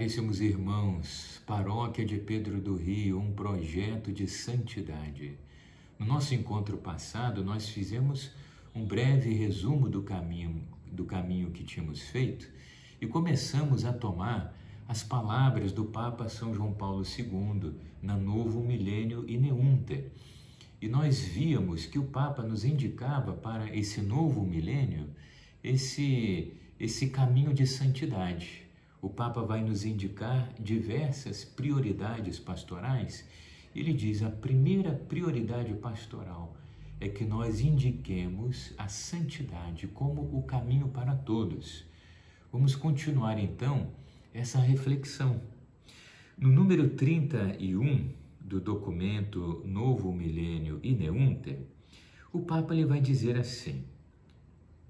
Caríssimos irmãos, Paróquia de Pedro do Rio, um projeto de santidade. No nosso encontro passado, nós fizemos um breve resumo do caminho, do caminho que tínhamos feito e começamos a tomar as palavras do Papa São João Paulo II na Novo Milênio e Neunter. E nós víamos que o Papa nos indicava para esse novo milênio esse, esse caminho de santidade o Papa vai nos indicar diversas prioridades pastorais. Ele diz: a primeira prioridade pastoral é que nós indiquemos a santidade como o caminho para todos. Vamos continuar então essa reflexão. No número 31 do documento Novo Milênio e Neunter, o Papa ele vai dizer assim: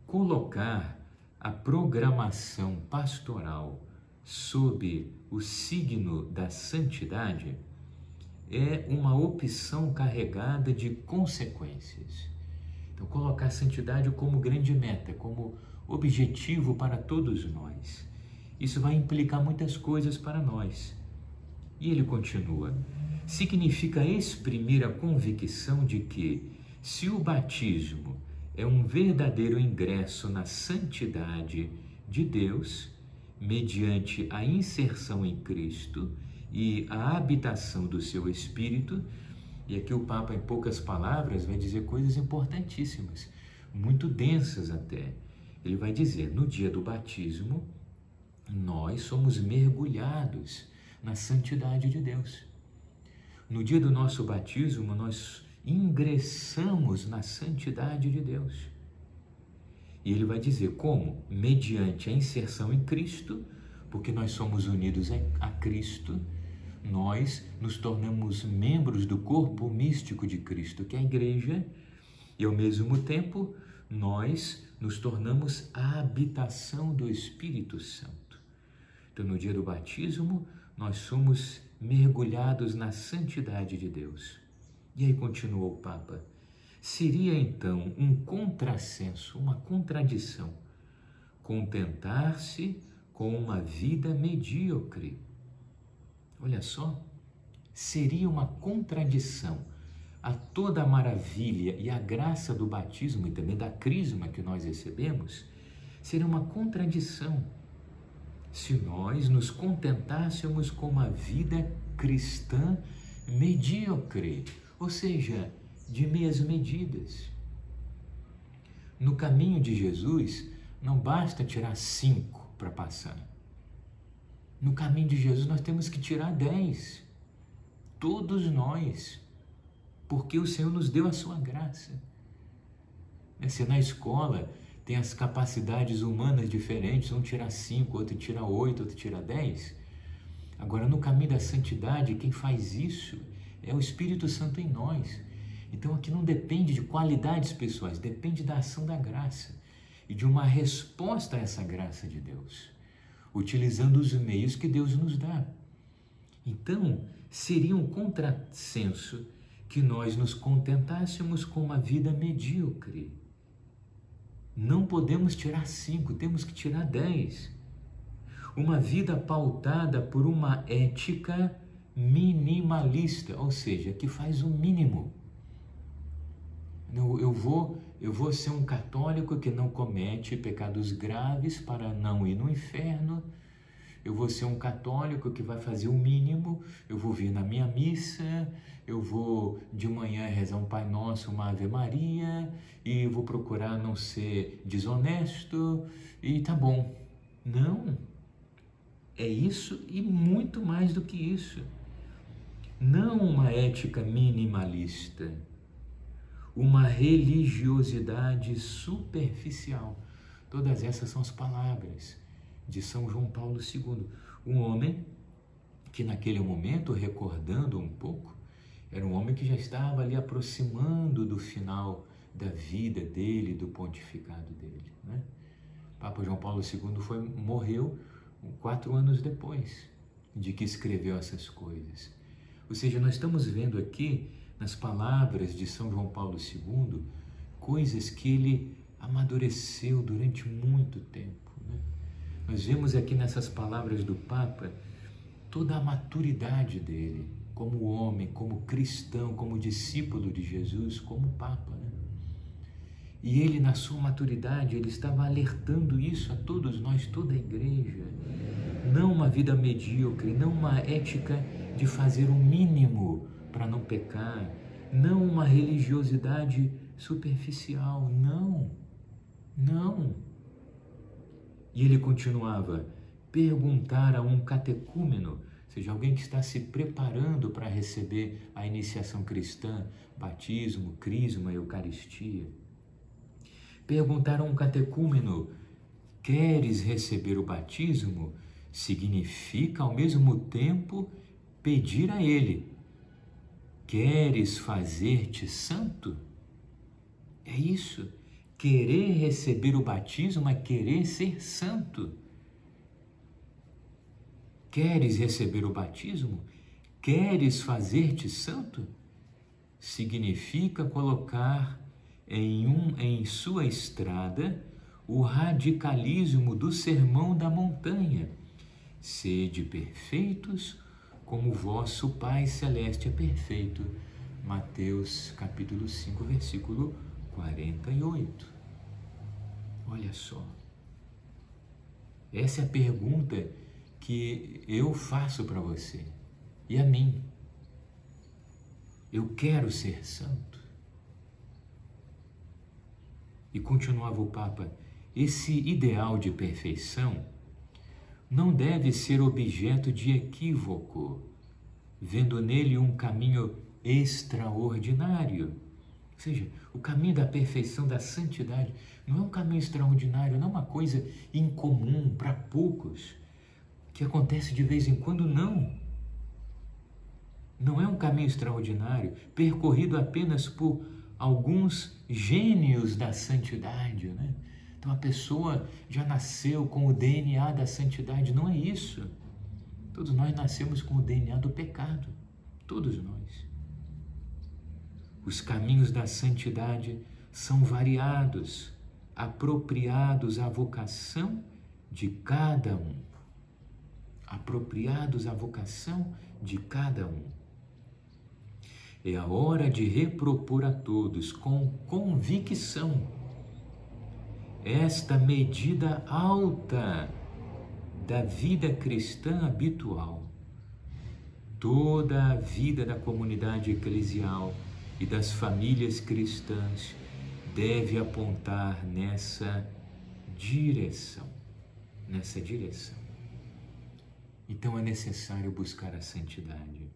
colocar a programação pastoral sob o signo da santidade é uma opção carregada de consequências. Então, colocar a santidade como grande meta, como objetivo para todos nós. Isso vai implicar muitas coisas para nós. E ele continua: significa exprimir a convicção de que, se o batismo é um verdadeiro ingresso na santidade de Deus, mediante a inserção em Cristo e a habitação do seu Espírito. E aqui o Papa, em poucas palavras, vai dizer coisas importantíssimas, muito densas até. Ele vai dizer: no dia do batismo, nós somos mergulhados na santidade de Deus. No dia do nosso batismo, nós ingressamos na santidade de Deus. E ele vai dizer como? Mediante a inserção em Cristo, porque nós somos unidos a Cristo, nós nos tornamos membros do corpo místico de Cristo, que é a igreja, e ao mesmo tempo nós nos tornamos a habitação do Espírito Santo. Então, no dia do batismo, nós somos mergulhados na santidade de Deus. E aí continuou o Papa Seria então um contrassenso, uma contradição, contentar-se com uma vida medíocre. Olha só, seria uma contradição a toda a maravilha e a graça do batismo e também da crisma que nós recebemos, seria uma contradição se nós nos contentássemos com uma vida cristã medíocre, ou seja, de meias medidas. No caminho de Jesus, não basta tirar cinco para passar. No caminho de Jesus, nós temos que tirar dez. Todos nós. Porque o Senhor nos deu a sua graça. Né, se na escola tem as capacidades humanas diferentes, um tira cinco, outro tira oito, outro tira dez. Agora, no caminho da santidade, quem faz isso é o Espírito Santo em nós. Então aqui não depende de qualidades pessoais, depende da ação da graça e de uma resposta a essa graça de Deus, utilizando os meios que Deus nos dá. Então, seria um contrassenso que nós nos contentássemos com uma vida medíocre. Não podemos tirar cinco, temos que tirar dez. Uma vida pautada por uma ética minimalista, ou seja, que faz o mínimo eu, vou, eu vou ser um católico que não comete pecados graves para não ir no inferno. Eu vou ser um católico que vai fazer o mínimo. Eu vou vir na minha missa. Eu vou de manhã rezar um Pai Nosso, uma Ave Maria. E vou procurar não ser desonesto. E tá bom. Não. É isso e muito mais do que isso. Não uma ética minimalista uma religiosidade superficial. Todas essas são as palavras de São João Paulo II, um homem que naquele momento, recordando um pouco, era um homem que já estava ali aproximando do final da vida dele, do pontificado dele. Né? Papa João Paulo II foi, morreu quatro anos depois de que escreveu essas coisas. Ou seja, nós estamos vendo aqui nas palavras de São João Paulo II, coisas que ele amadureceu durante muito tempo. Né? Nós vemos aqui nessas palavras do Papa toda a maturidade dele como homem, como cristão, como discípulo de Jesus, como Papa. Né? E ele, na sua maturidade, ele estava alertando isso a todos nós, toda a igreja. Não uma vida medíocre, não uma ética de fazer o mínimo para não pecar, não uma religiosidade superficial, não, não. E ele continuava: perguntar a um catecúmeno, seja alguém que está se preparando para receber a iniciação cristã, batismo, crisma, eucaristia. Perguntar a um catecúmeno: queres receber o batismo? Significa ao mesmo tempo pedir a ele: queres fazer-te santo? É isso. Querer receber o batismo é querer ser santo. Queres receber o batismo? Queres fazer-te santo? Significa colocar em, um, em sua estrada o radicalismo do sermão da montanha. Sede perfeitos, como vosso Pai Celeste é perfeito. Mateus capítulo 5, versículo 48. Olha só. Essa é a pergunta que eu faço para você e a mim. Eu quero ser santo. E continuava o Papa, esse ideal de perfeição não deve ser objeto de equívoco, vendo nele um caminho extraordinário. Ou seja, o caminho da perfeição, da santidade, não é um caminho extraordinário, não é uma coisa incomum para poucos que acontece de vez em quando, não. Não é um caminho extraordinário, percorrido apenas por alguns gênios da santidade, né? Então a pessoa já nasceu com o DNA da santidade, não é isso. Todos nós nascemos com o DNA do pecado, todos nós. Os caminhos da santidade são variados, apropriados à vocação de cada um apropriados à vocação de cada um. É a hora de repropor a todos com convicção esta medida alta da vida cristã habitual. Toda a vida da comunidade eclesial e das famílias cristãs deve apontar nessa direção, nessa direção. Então é necessário buscar a santidade.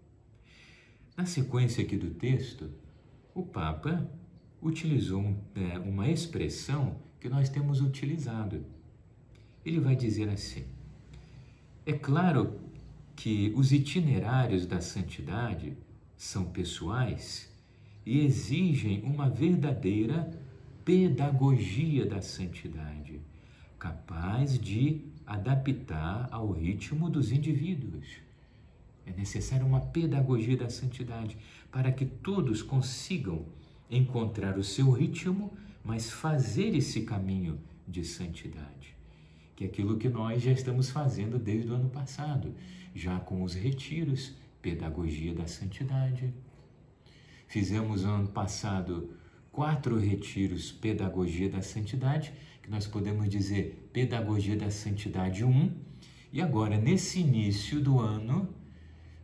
Na sequência aqui do texto, o Papa utilizou é, uma expressão que nós temos utilizado. Ele vai dizer assim: é claro que os itinerários da santidade são pessoais e exigem uma verdadeira pedagogia da santidade, capaz de adaptar ao ritmo dos indivíduos. É necessária uma pedagogia da santidade para que todos consigam encontrar o seu ritmo, mas fazer esse caminho de santidade. Que é aquilo que nós já estamos fazendo desde o ano passado, já com os retiros, pedagogia da santidade. Fizemos no ano passado quatro retiros, pedagogia da santidade, que nós podemos dizer Pedagogia da Santidade 1. E agora, nesse início do ano,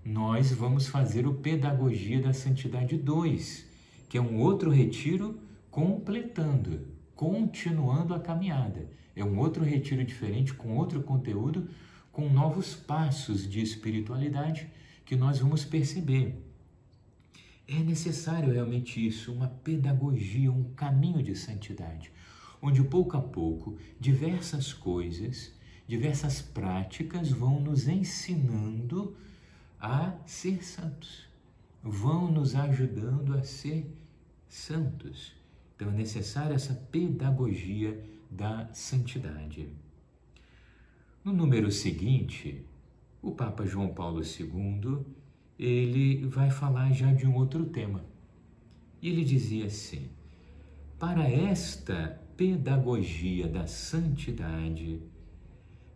nós vamos fazer o Pedagogia da Santidade 2, que é um outro retiro completando, continuando a caminhada. É um outro retiro diferente, com outro conteúdo, com novos passos de espiritualidade que nós vamos perceber. É necessário realmente isso, uma pedagogia, um caminho de santidade onde pouco a pouco diversas coisas, diversas práticas vão nos ensinando a ser santos, vão nos ajudando a ser santos. Então é necessária essa pedagogia da santidade. No número seguinte, o Papa João Paulo II, ele vai falar já de um outro tema. E ele dizia assim: para esta pedagogia da santidade,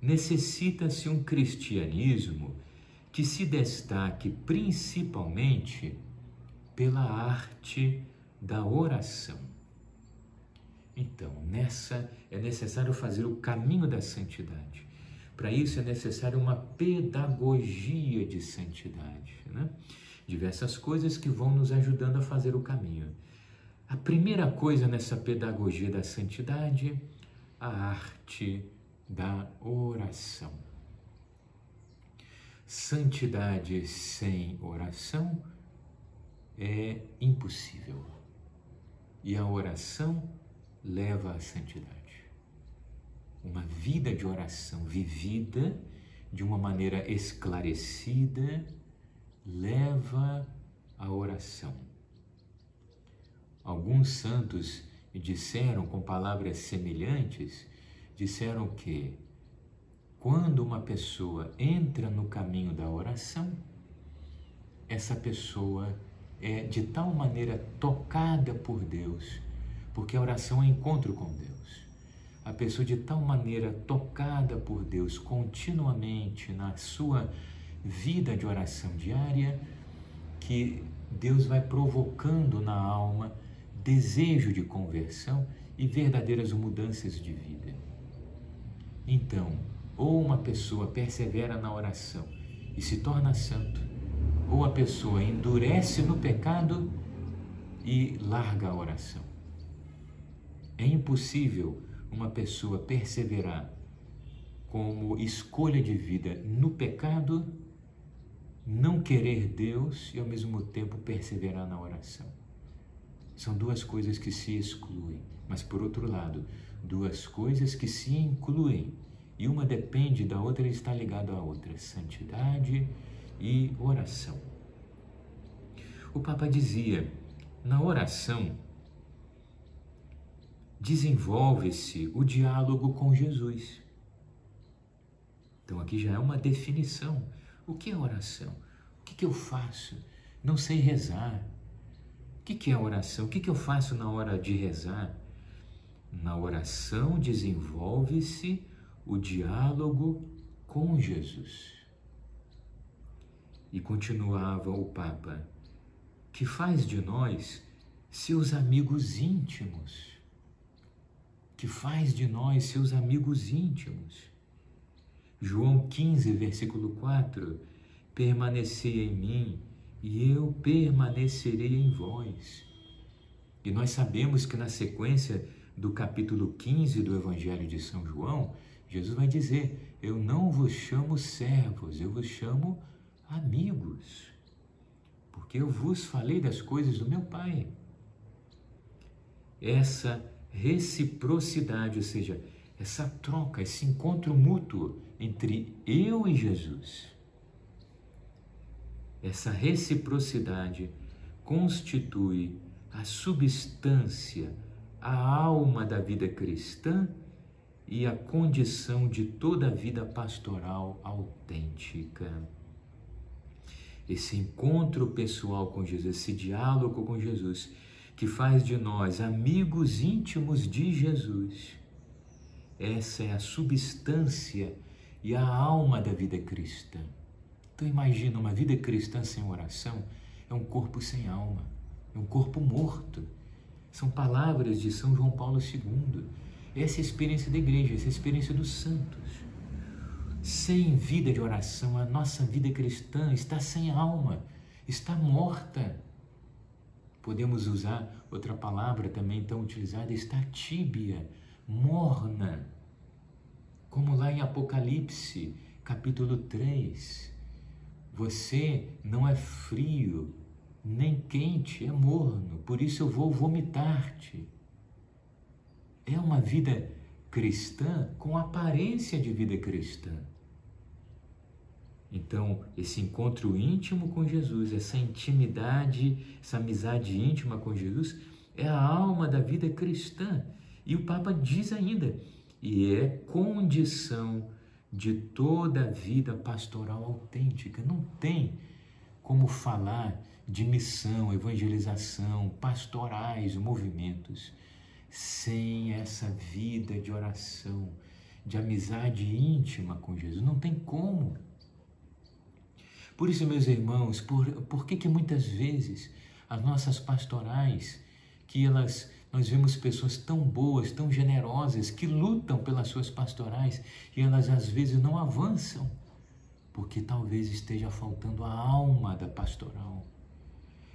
necessita-se um cristianismo que se destaque principalmente pela arte da oração. Então, nessa é necessário fazer o caminho da santidade. Para isso é necessário uma pedagogia de santidade, né? Diversas coisas que vão nos ajudando a fazer o caminho. A primeira coisa nessa pedagogia da santidade, a arte da oração. Santidade sem oração é impossível. E a oração leva à santidade. Uma vida de oração vivida de uma maneira esclarecida leva à oração. Alguns santos disseram com palavras semelhantes, disseram que quando uma pessoa entra no caminho da oração, essa pessoa é de tal maneira tocada por Deus, porque a oração é encontro com Deus. A pessoa de tal maneira tocada por Deus continuamente na sua vida de oração diária, que Deus vai provocando na alma desejo de conversão e verdadeiras mudanças de vida. Então, ou uma pessoa persevera na oração e se torna santo, ou a pessoa endurece no pecado e larga a oração. É impossível uma pessoa perseverar como escolha de vida no pecado, não querer Deus e ao mesmo tempo perseverar na oração. São duas coisas que se excluem, mas por outro lado, duas coisas que se incluem e uma depende da outra e está ligada à outra: santidade e oração. O Papa dizia: na oração desenvolve-se o diálogo com Jesus. Então aqui já é uma definição. O que é oração? O que, que eu faço? Não sei rezar. O que, que é oração? O que, que eu faço na hora de rezar? Na oração desenvolve-se o diálogo com Jesus. E continuava o Papa, que faz de nós seus amigos íntimos que faz de nós seus amigos íntimos. João 15, versículo 4: Permanecei em mim e eu permanecerei em vós. E nós sabemos que na sequência do capítulo 15 do Evangelho de São João, Jesus vai dizer: Eu não vos chamo servos, eu vos chamo amigos, porque eu vos falei das coisas do meu Pai. Essa reciprocidade, ou seja, essa troca, esse encontro mútuo entre eu e Jesus. Essa reciprocidade constitui a substância, a alma da vida cristã e a condição de toda a vida pastoral autêntica. Esse encontro pessoal com Jesus, esse diálogo com Jesus, que faz de nós amigos íntimos de Jesus. Essa é a substância e a alma da vida cristã. Então imagina uma vida cristã sem oração é um corpo sem alma, é um corpo morto. São palavras de São João Paulo II. Essa é a experiência da igreja, essa é a experiência dos santos. Sem vida de oração, a nossa vida cristã está sem alma, está morta. Podemos usar outra palavra também tão utilizada, está tíbia, morna. Como lá em Apocalipse, capítulo 3. Você não é frio, nem quente, é morno, por isso eu vou vomitar-te. É uma vida cristã com aparência de vida cristã. Então, esse encontro íntimo com Jesus, essa intimidade, essa amizade íntima com Jesus, é a alma da vida cristã. E o Papa diz ainda, e é condição de toda a vida pastoral autêntica. Não tem como falar de missão, evangelização, pastorais, movimentos, sem essa vida de oração, de amizade íntima com Jesus. Não tem como. Por isso, meus irmãos, por, por que, que muitas vezes as nossas pastorais, que elas nós vemos pessoas tão boas, tão generosas, que lutam pelas suas pastorais e elas às vezes não avançam, porque talvez esteja faltando a alma da pastoral,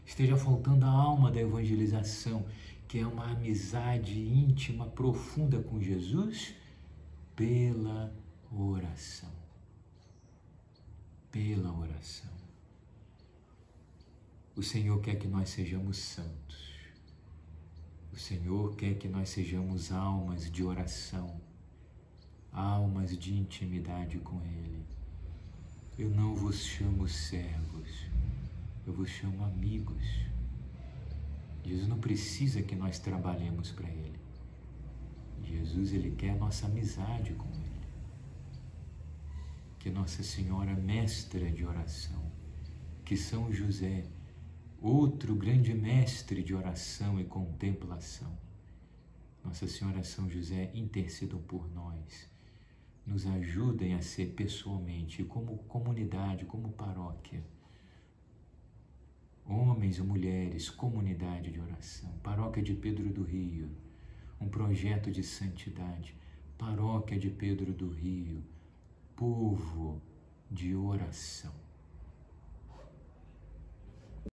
esteja faltando a alma da evangelização, que é uma amizade íntima, profunda com Jesus, pela oração. Pela oração. O Senhor quer que nós sejamos santos. O Senhor quer que nós sejamos almas de oração, almas de intimidade com Ele. Eu não vos chamo servos, eu vos chamo amigos. Jesus não precisa que nós trabalhemos para Ele. Jesus, Ele quer nossa amizade com Ele. Que Nossa Senhora, mestra de oração, que São José, outro grande mestre de oração e contemplação. Nossa Senhora São José, intercedam por nós. Nos ajudem a ser pessoalmente, como comunidade, como paróquia, homens e mulheres, comunidade de oração, paróquia de Pedro do Rio, um projeto de santidade, paróquia de Pedro do Rio, povo de oração.